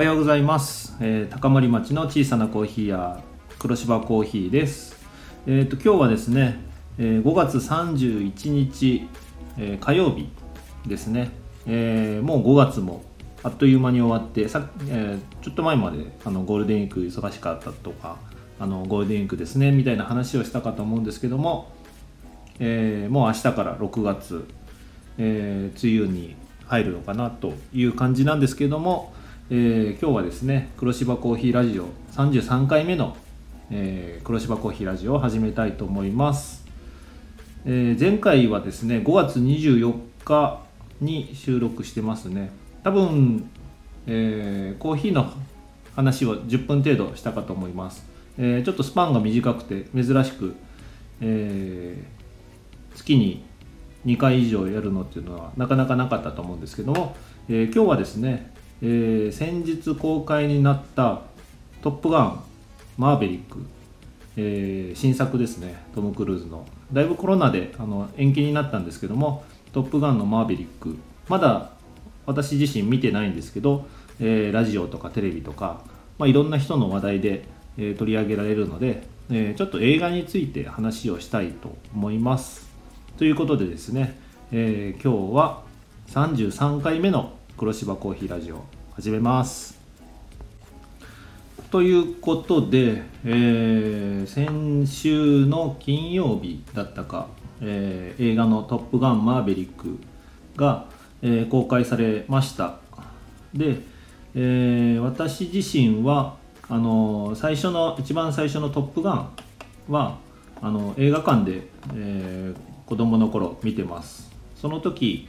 おはようございます、えー高森町の小さなコーヒー屋黒芝コーヒーです。えっ、と今日はですね、えー5月31日、えー火曜日ですね、えーもう5月もあっという間に終わってさ、えーちょっと前まであのゴールデンウィーク忙しかったとかあのゴールデンウィークですねみたいな話をしたかと思うんですけども、えーもう明日から6月、えー梅雨に入るのかなという感じなんですけども、えー今日はですね黒芝コーヒーラジオ33回目の、えー黒芝コーヒーラジオを始めたいと思います、えー前回はですね5月24日に収録してますね。多分、えーコーヒーの話を10分程度したかと思います、えーちょっとスパンが短くて珍しく、えー月に2回以上やるのっていうのはなかなかなかったと思うんですけども、えー今日はですね、えー先日公開になった「トップガンマーヴェリック」えー新作ですねトム・クルーズの。だいぶコロナであの延期になったんですけども「トップガン」のマーヴェリック。まだ私自身見てないんですけど、えーラジオとかテレビとか、まあ、いろんな人の話題で、え取り上げられるので、えちょっと映画について話をしたいと思います。ということでですね、え今日は33回目の黒芝コーヒーラジオ始めます。ということで、えー先週の金曜日だったか、えー映画の「トップガンマーヴェリックが」えー公開されました。で、えー私自身はあの最初の一番最初の「トップガン」はあの映画館で、えー子供の頃見てます。その時、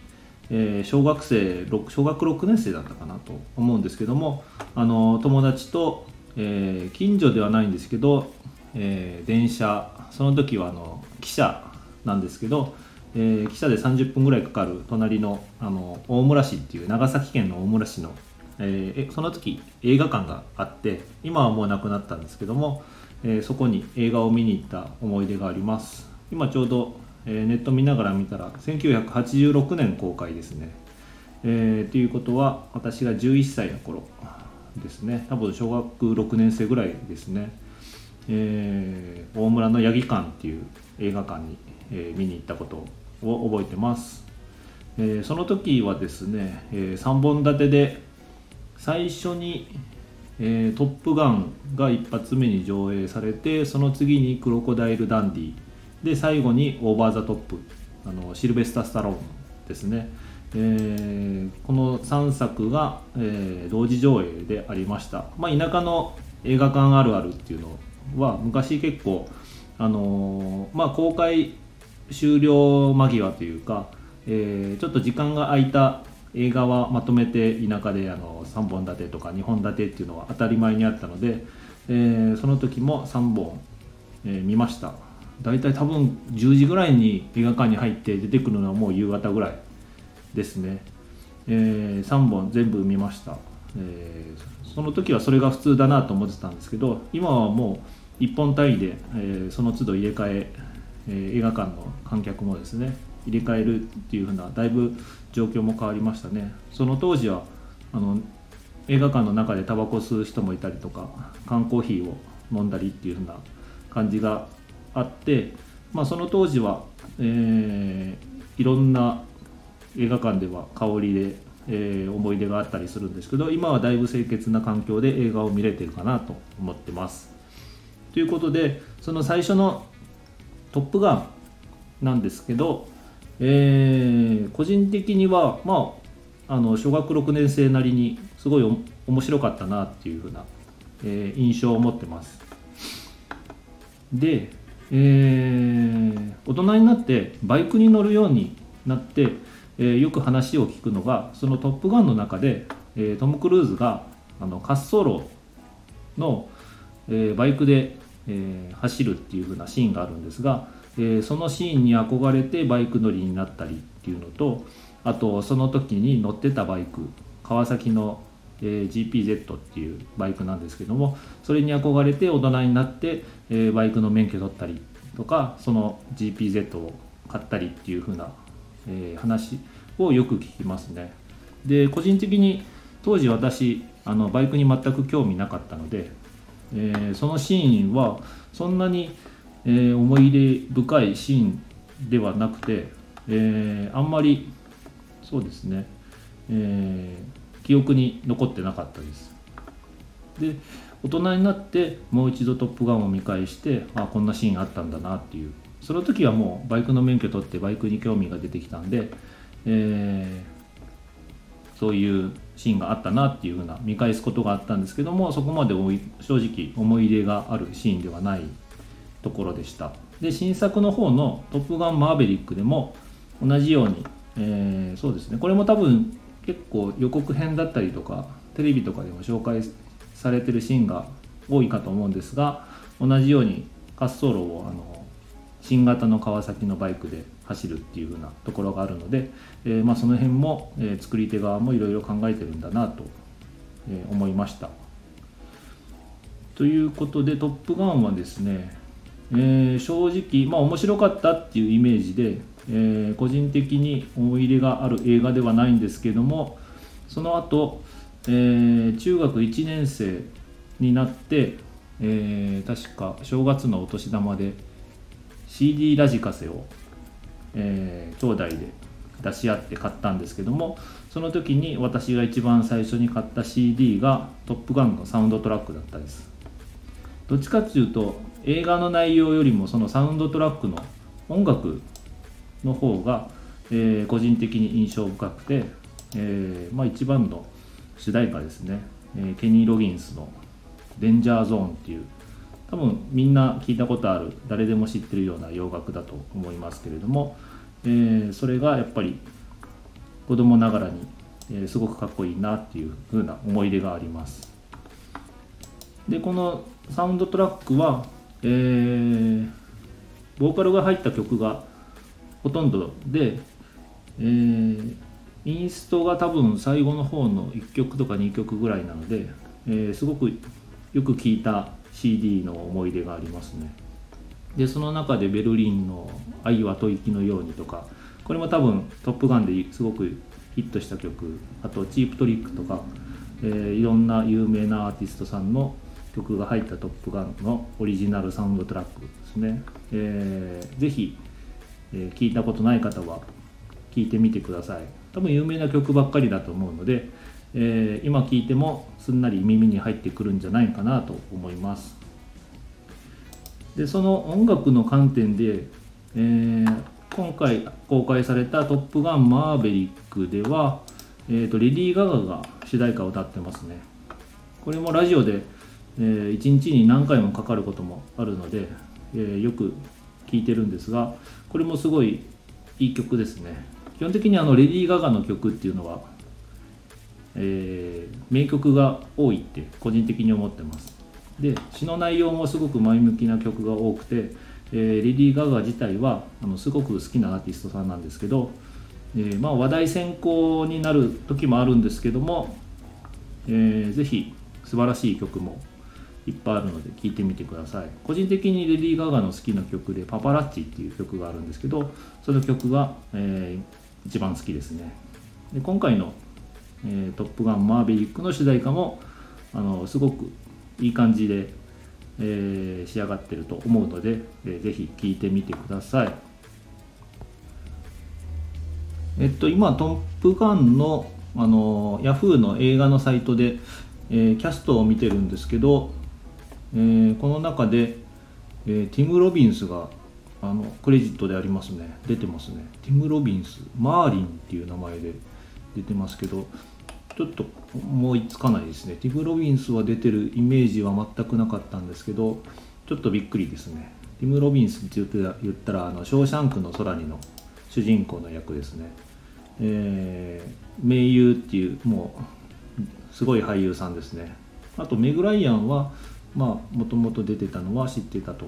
えー小学生小学6年生だったかなと思うんですけどもあの友達と、えー近所ではないんですけど、えー電車その時はあの汽車なんですけど、えー汽車で30分ぐらいかかる隣のあの大村市っていう長崎県の大村市の、えーその時映画館があって今はもうなくなったんですけども、えーそこに映画を見に行った思い出があります。今ちょうど、えーネット見ながら見たら1986年公開ですね。えーということは私が11歳の頃ですね。多分小学6年生ぐらいですね、えー大村の八木館っていう映画館に、えー見に行ったことを覚えてます、えーその時はですね、え3本立てで最初に、えートップガン」が一発目に上映されてその次に「クロコダイル・ダンディ」で最後に「オーバー・ザ・トップ」あのシルベスタ・スタローンですね、えーこの3作が、えー同時上映でありました、まあ、田舎の映画館あるあるっていうのは昔結構あのーまあ、公開終了間際というか、えーちょっと時間が空いた映画はまとめて田舎であの3本立てとか2本立てっていうのは当たり前にあったので、えーその時も3本、えー見ました。大体多分10時ぐらいに映画館に入って出てくるのはもう夕方ぐらいですね、え3本全部見ました、えーその時はそれが普通だなと思ってたんですけど今はもう1本単位で、えーその都度入れ替ええー映画館の観客もですね入れ替えるっていう風なだいぶ状況も変わりましたね。その当時はあの映画館の中でタバコ吸う人もいたりとか缶コーヒーを飲んだりっていう風な感じがあって、まあ、その当時は、えーいろんな映画館では香りで、えー思い出があったりするんですけど今はだいぶ清潔な環境で映画を見れてるかなと思ってます。ということでその最初の「トップガン」なんですけど、えー個人的にはまああの小学6年生なりにすごい面白かったなっていうふうな、えー印象を持ってます。で、え大人になってバイクに乗るようになって、えーよく話を聞くのがその「トップガン」の中で、えートム・クルーズがあの滑走路の、えバイクで、え走るっていう風なシーンがあるんですが、えそのシーンに憧れてバイク乗りになったりっていうのとあとその時に乗ってたバイク川崎の、えー GPZ っていうバイクなんですけどもそれに憧れて大人になって、えーバイクの免許取ったりとかその GPZ を買ったりっていう風な、えー話をよく聞きますね。で個人的に当時私、あのバイクに全く興味なかったので、えー、そのシーンはそんなに、えー、思い入れ深いシーンではなくて、えー、あんまりそうですね、え記憶に残ってなかったです。で大人になってもう一度「トップガン」を見返してあこんなシーンあったんだなっていう。その時はもうバイクの免許取ってバイクに興味が出てきたんで、えー、そういうシーンがあったなっていうふうな見返すことがあったんですけどもそこまで正直思い入れがあるシーンではないところでした。で新作の方の「トップガンマーヴェリック」でも同じように、えー、そうですね。これも多分結構予告編だったりとかテレビとかでも紹介されてるシーンが多いかと思うんですが同じように滑走路をあの新型の川崎のバイクで走るっていう風なところがあるので、えー、まあ、その辺も、えー、作り手側もいろいろ考えてるんだなと、えー、思いました。ということで「トップガン」はですね、え正直まあ面白かったっていうイメージで、え個人的に思い入れがある映画ではないんですけどもその後えー、中学1年生になって、えー、確か正月のお年玉で CD ラジカセを、えー、兄弟で出し合って買ったんですけどもその時に私が一番最初に買った CD が「トップガン」のサウンドトラックだったです。どっちかっていうと映画の内容よりもそのサウンドトラックの音楽の方が、えー、個人的に印象深くて、えーまあ、一番の主題歌ですね、えー、ケニー・ロギンスの「デンジャーゾーン」っていう多分みんな聞いたことある誰でも知ってるような洋楽だと思いますけれども、えー、それがやっぱり子供ながらに、えー、すごくかっこいいなっていう風な思い出があります。でこのサウンドトラックは、えー、ボーカルが入った曲がほとんどで、えー、インストが多分最後の方の1曲とか2曲ぐらいなので、えー、すごくよく聴いた CD の思い出がありますね。でその中でベルリンの「愛は吐息のように」とかこれも多分「トップガン」ですごくヒットした曲。あと「チープトリック」とか、えー、いろんな有名なアーティストさんの曲が入った「トップガン」のオリジナルサウンドトラックですね、えー、ぜひ、えー、聞いたことない方は聞いてみてください。多分有名な曲ばっかりだと思うので、えー、今聴いてもすんなり耳に入ってくるんじゃないかなと思います。でその音楽の観点で、えー、今回公開された「トップガンマーヴェリック」では、えーと、レディー・ガガが主題歌を歌ってますね。これもラジオで、えー、1日に何回もかかることもあるので、えー、よく聴いてるんですがこれもすごいいい曲ですね。基本的にあのレディー・ガガの曲っていうのは、えー、名曲が多いって個人的に思ってます。で詩の内容もすごく前向きな曲が多くて、えー、レディー・ガガ自体はあのすごく好きなアーティストさんなんですけど、えー、まあ、話題先行になる時もあるんですけども、えー、ぜひ素晴らしい曲もいっぱいあるので聴いてみてください。個人的にレディー・ガガの好きな曲で「パパラッチ」っていう曲があるんですけどその曲が、えー、一番好きですね。で今回の、えー「トップガンマーヴェリック」の主題歌もあのすごくいい感じで、えー、仕上がってると思うので、えー、ぜひ聴いてみてください。えっと今「トップガンの」あの Yahoo の映画のサイトで、えー、キャストを見てるんですけど、えー、この中で、えー、ティム・ロビンスがあのクレジットでありますね。出てますね。ティム・ロビンスマーリンっていう名前で出てますけどちょっと思いつかないですね。ティム・ロビンスは出てるイメージは全くなかったんですけどちょっとびっくりですね。ティム・ロビンスって言ったら「あのショーシャンクの空に」の主人公の役ですね、えー、名優っていうもうすごい俳優さんですね。あとメグ・ライアンはまあもともと出てたのは知ってたと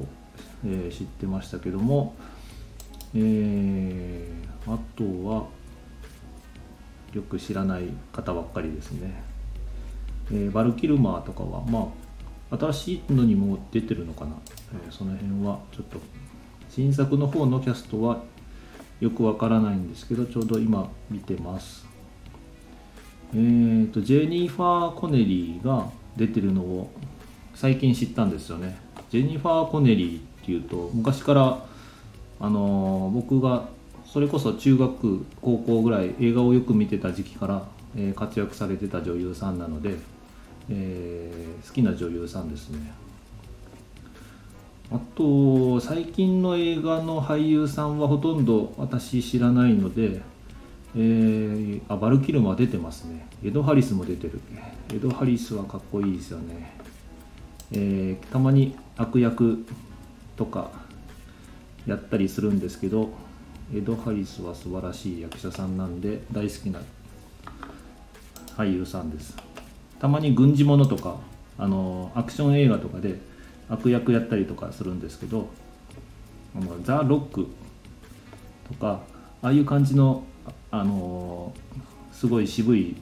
えー、知ってましたけども、えー、あとはよく知らない方ばっかりですね、えー、バルキルマーとかはまあ新しいのにも出てるのかな、えその辺はちょっと新作の方のキャストはよくわからないんですけどちょうど今見てます。えーと、ジェニファー・コネリーが出てるのを最近知ったんですよね。ジェニファー・コネリーっていうと昔からあの、僕がそれこそ中学高校ぐらい映画をよく見てた時期から、えー、活躍されてた女優さんなので、えー、好きな女優さんですね。あと最近の映画の俳優さんはほとんど私知らないのでえー、あバルキルマ出てますね。エド・ハリスも出てる。エド・ハリスはかっこいいですよね、えー、たまに悪役とかやったりするんですけどエド・ハリスは素晴らしい役者さんなんで大好きな俳優さんです。たまに軍事ものとかあのアクション映画とかで悪役やったりとかするんですけどあのザ・ロックとかああいう感じのあのすごい渋い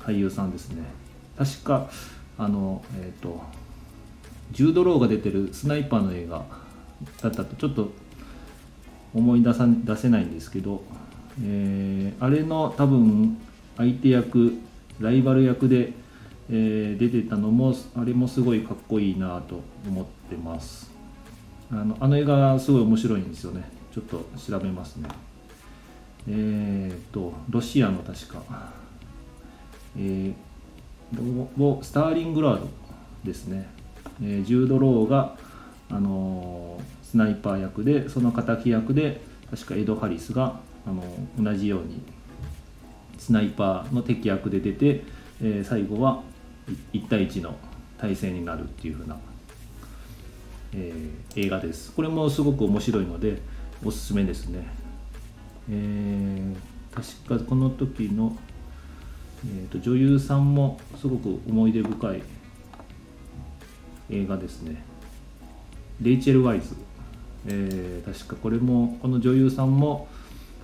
俳優さんですね。確かあのえっ、ー、とジュード・ローが出てるスナイパーの映画だったとちょっと思い出さ出せないんですけど、えー、あれの多分相手役ライバル役で、えー、出てたのもあれもすごいかっこいいなと思ってます。あのあの映画すごい面白いんですよね。ちょっと調べますね。えーと、ロシアの確か、えー、スターリングラードですね、えー、ジュード・ローが、あのー、スナイパー役でその敵役で確かエド・ハリスが、あのー、同じようにスナイパーの敵役で出て、えー、最後は1対1の対戦になるっていう風な、えー、映画です。これもすごく面白いのでおすすめですね。えー、確かこの時の、えーと、女優さんもすごく思い出深い映画ですね。レイチェル・ワイズ、えー、確かこれもこの女優さんも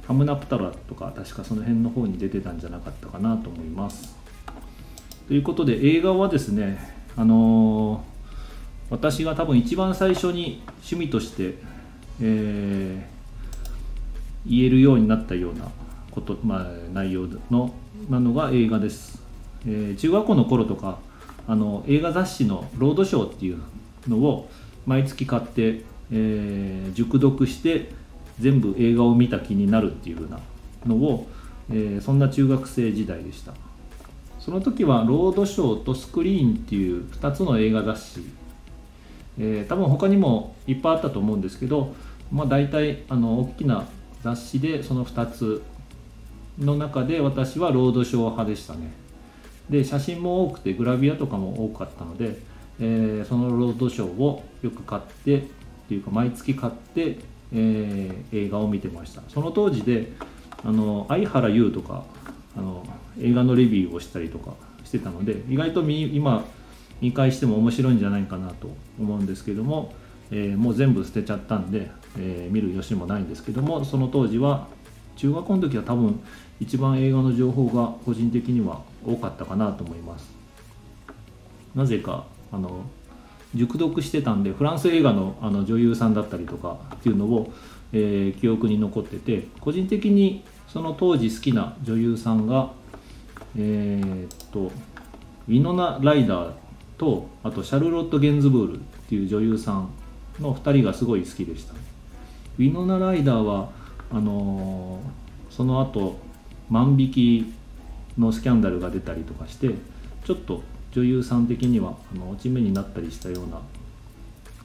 ハムナプタラとか確かその辺の方に出てたんじゃなかったかなと思います。ということで映画はですねあのー、私が多分一番最初に趣味として、えー言えるようになったようなこと、まあ、内容のなのが映画です、えー、中学校の頃とかあの映画雑誌のロードショーっていうのを毎月買って、えー、熟読して全部映画を見た気になるっていう風なのを、えー、そんな中学生時代でした。その時はロードショーとスクリーンっていう2つの映画雑誌、えー、多分他にもいっぱいあったと思うんですけど、まあ、大体あの大きな雑誌でその2つの中で私はロードショー派でしたね。で写真も多くてグラビアとかも多かったので、えー、そのロードショーをよく買ってっていうか毎月買って、えー、映画を見てました。その当時であの相原優とかあの映画のレビューをしたりとかしてたので意外と今見返しても面白いんじゃないかなと思うんですけどもえー、もう全部捨てちゃったんで、えー、見る由もないんですけどもその当時は中学校の時は多分一番映画の情報が個人的には多かったかなと思います。なぜかあの熟読してたんでフランス映画のあの女優さんだったりとかっていうのを、えー、記憶に残ってて個人的にその当時好きな女優さんがえー、っとウィノナ・ライダーとあとシャルロット・ゲンズブールっていう女優さんの2人がすごい好きでした。ウィノナ・ライダーはあのー、その後万引きのスキャンダルが出たりとかしてちょっと女優さん的にはあの落ち目になったりしたような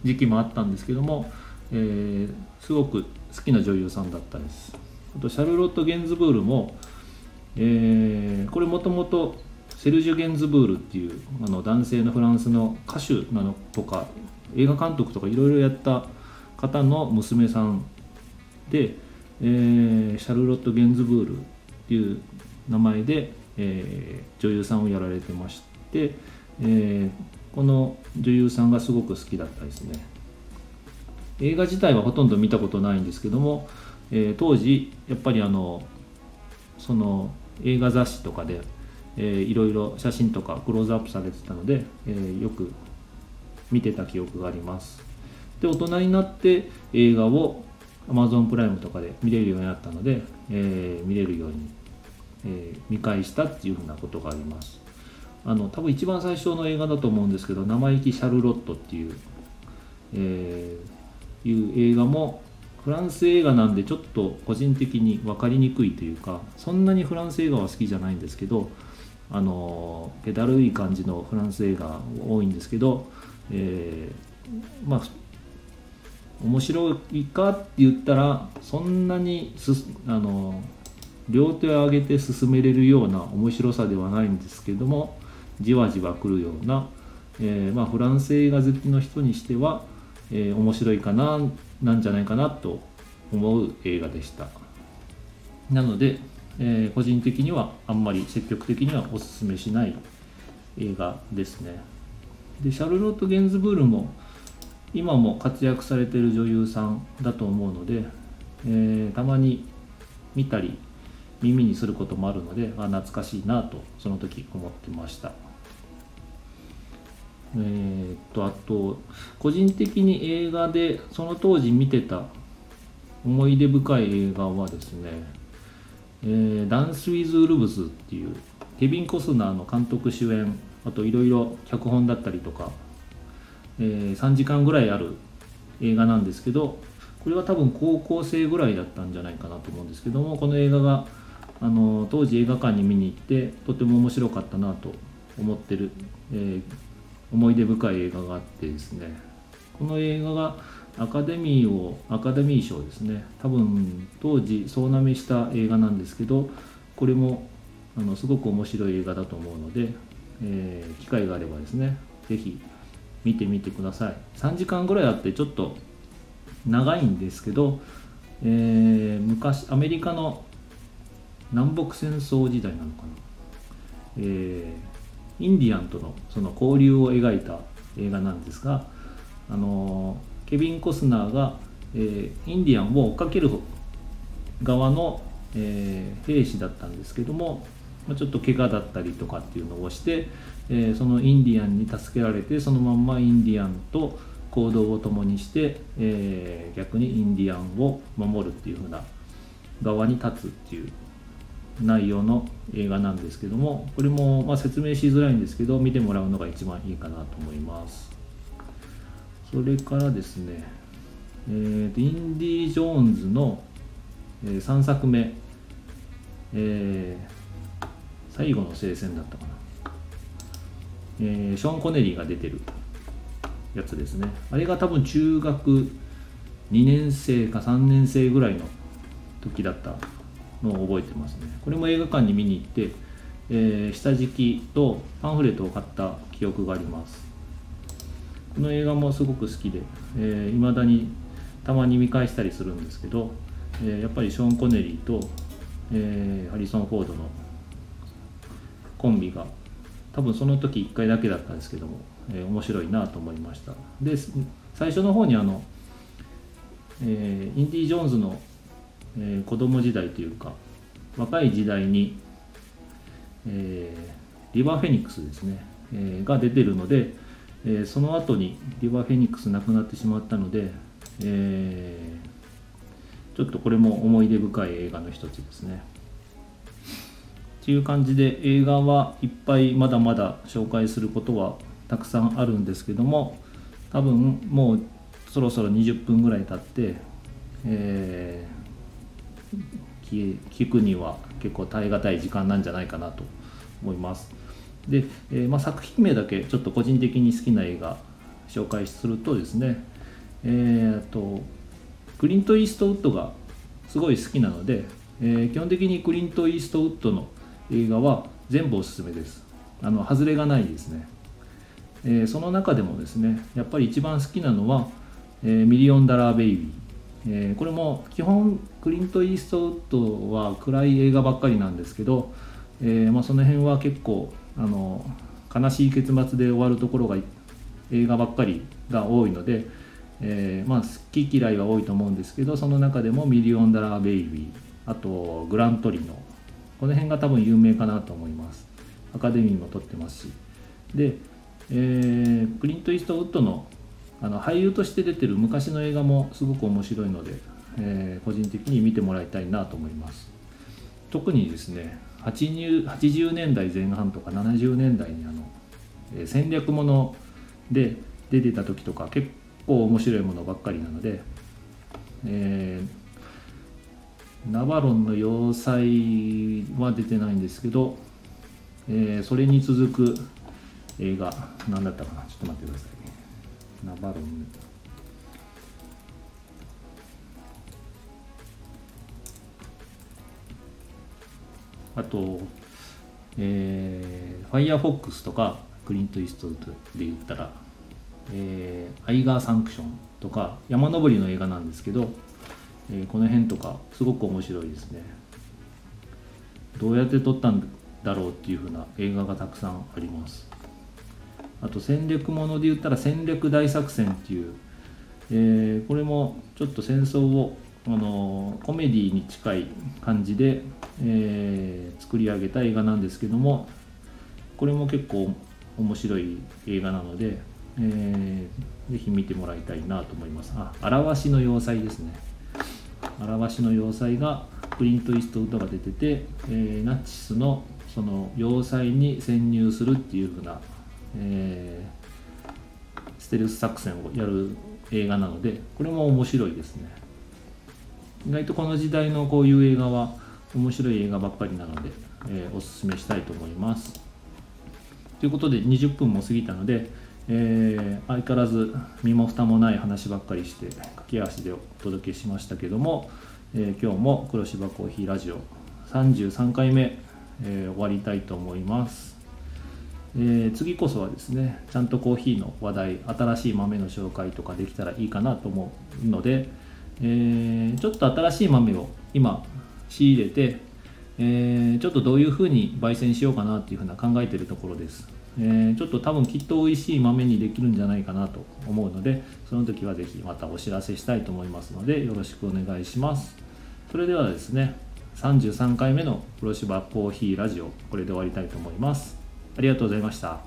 時期もあったんですけども、えー、すごく好きな女優さんだったです。あとシャルロット・ゲンズブールも、えー、これもともとセルジュ・ゲンズブールっていうあの男性のフランスの歌手なのとか映画監督とかいろいろやった方の娘さんで、えー、シャルロット・ゲンズブールっていう名前で、えー、女優さんをやられてまして、えー、この女優さんがすごく好きだったですね。映画自体はほとんど見たことないんですけども、えー、当時やっぱりあのその映画雑誌とかで、えー、いろいろ写真とかクローズアップされてたので、えー、よく見てた記憶があります。で大人になって映画を Amazon プライムとかで見れるようになったので、えー、見れるようにえー、見返したっていうふうなことがあります。あの多分一番最初の映画だと思うんですけど「生意気シャルロット」っていう、えー、いう映画もフランス映画なんでちょっと個人的に分かりにくいというかそんなにフランス映画は好きじゃないんですけどあの気だるい感じのフランス映画多いんですけど、えー、まあ面白いかって言ったらそんなにすあの両手を上げて進めれるような面白さではないんですけどもじわじわくるような、えー、まあ、フランス映画好きの人にしては、えー、面白いかななんじゃないかなと思う映画でした。なので、えー、個人的にはあんまり積極的にはおすすめしない映画ですね。でシャルロット・ゲンズブールも今も活躍されてる女優さんだと思うので、えー、たまに見たり耳にすることもあるのであ懐かしいなとその時思ってました。えー、っとあと個人的に映画でその当時見てた思い出深い映画はですね「えー、ダンス・ウィズ・ウルブズ」っていうケビン・コスナーの監督主演あといろいろ脚本だったりとかえー、3時間ぐらいある映画なんですけどこれは多分高校生ぐらいだったんじゃないかなと思うんですけどもこの映画があの当時映画館に見に行ってとても面白かったなと思ってる、えー、思い出深い映画があってですね。この映画がアカデミーをアカデミー賞ですね。多分当時総なめした映画なんですけどこれもあのすごく面白い映画だと思うので、えー、機会があればですね是非見てみてください。3時間ぐらいあってちょっと長いんですけど、えー、昔アメリカの南北戦争時代なのかな、えー、インディアンとのその交流を描いた映画なんですが、あのー、ケビン・コスナーが、えー、インディアンを追っかける側の、え兵士だったんですけどもまちょっと怪我だったりとかっていうのをして、えそのインディアンに助けられてそのまんまインディアンと行動を共にして、え逆にインディアンを守るっていう風な側に立つっていう内容の映画なんですけどもこれもま説明しづらいんですけど見てもらうのが一番いいかなと思います。それからですね、えー、インディ・ジョーンズの、3作目、えー最後の聖戦だったかな、えー、ショーン・コネリーが出てるやつですね。あれが多分中学2年生か3年生ぐらいの時だったのを覚えてますね。これも映画館に見に行って、えー、下敷きとパンフレットを買った記憶があります。この映画もすごく好きでいま、えー、未だにたまに見返したりするんですけど、えー、やっぱりショーン・コネリーと、えー、ハリソン・フォードのコンビが多分その時1回だけだったんですけども、えー、面白いなと思いました。で最初の方にあの、えー、インディ・ジョーンズの、えー、子供時代というか若い時代に、えー、リバー・フェニックスですね、えー、が出てるので、えー、その後にリバー・フェニックス亡くなってしまったので、えー、ちょっとこれも思い出深い映画の一つですね。っていう感じで映画はいっぱいまだまだ紹介することはたくさんあるんですけども多分もうそろそろ20分ぐらい経って、えー、聞くには結構耐え難い時間なんじゃないかなと思います。で、えー、まあ、作品名だけちょっと個人的に好きな映画紹介するとですねえー、とクリント・イーストウッドがすごい好きなので、えー、基本的にクリント・イーストウッドの映画は全部おすすめです。あの外れがないですね、えー、その中でもですねやっぱり一番好きなのは、えー、ミリオンダラーベイビー、えー、これも基本クリント・イーストウッドは暗い映画ばっかりなんですけど、えーまあ、その辺は結構あの悲しい結末で終わるところが映画ばっかりが多いので、えー、まあ好き嫌いは多いと思うんですけどその中でもミリオンダラーベイビーあとグラントリノこの辺が多分有名かなと思います。アカデミーも取ってますし。で、えー、クリント・イーストウッドのあの俳優として出てる昔の映画もすごく面白いので、えー、個人的に見てもらいたいなと思います。特にですね 80, 80年代前半とか70年代にあの、えー戦略もので出てた時とか結構面白いものばっかりなので、えーナバロンの要塞は出てないんですけど、えーそれに続く映画何だったかな？ちょっと待ってくださいナバロン。あと、えーファイヤーフォックスとかクリント・イーストで言ったら、えーアイガー・サンクションとか山登りの映画なんですけど、えーこの辺とかすごく面白いですね。どうやって撮ったんだろうっていう風な映画がたくさんあります。あと戦略もので言ったら戦略大作戦っていう、えーこれもちょっと戦争をあのコメディに近い感じで、えー作り上げた映画なんですけどもこれも結構面白い映画なので、えーぜひ見てもらいたいなと思います。あ荒鷲の要塞ですね。荒鷲の要塞がクリント・イーストウッドが出てて、えーナチスのその要塞に潜入するっていう風な、えーステルス作戦をやる映画なのでこれも面白いですね。意外とこの時代のこういう映画は面白い映画ばっかりなので、えーおすすめしたいと思います。ということで20分も過ぎたので、えー相変わらず身も蓋もない話ばっかりして駆け足でお届けしましたけども、えー今日も黒芝コーヒーラジオ33回目、えー終わりたいと思います、えー次こそはですねちゃんとコーヒーの話題新しい豆の紹介とかできたらいいかなと思うので、えーちょっと新しい豆を今仕入れて、えーちょっとどういうふうに焙煎しようかなっていうふうな考えてるところです、えーちょっと多分きっと美味しい豆にできるんじゃないかなと思うのでその時はぜひまたお知らせしたいと思いますのでよろしくお願いします。それではですね33回目の黒芝コーヒーラジオこれで終わりたいと思います。ありがとうございました。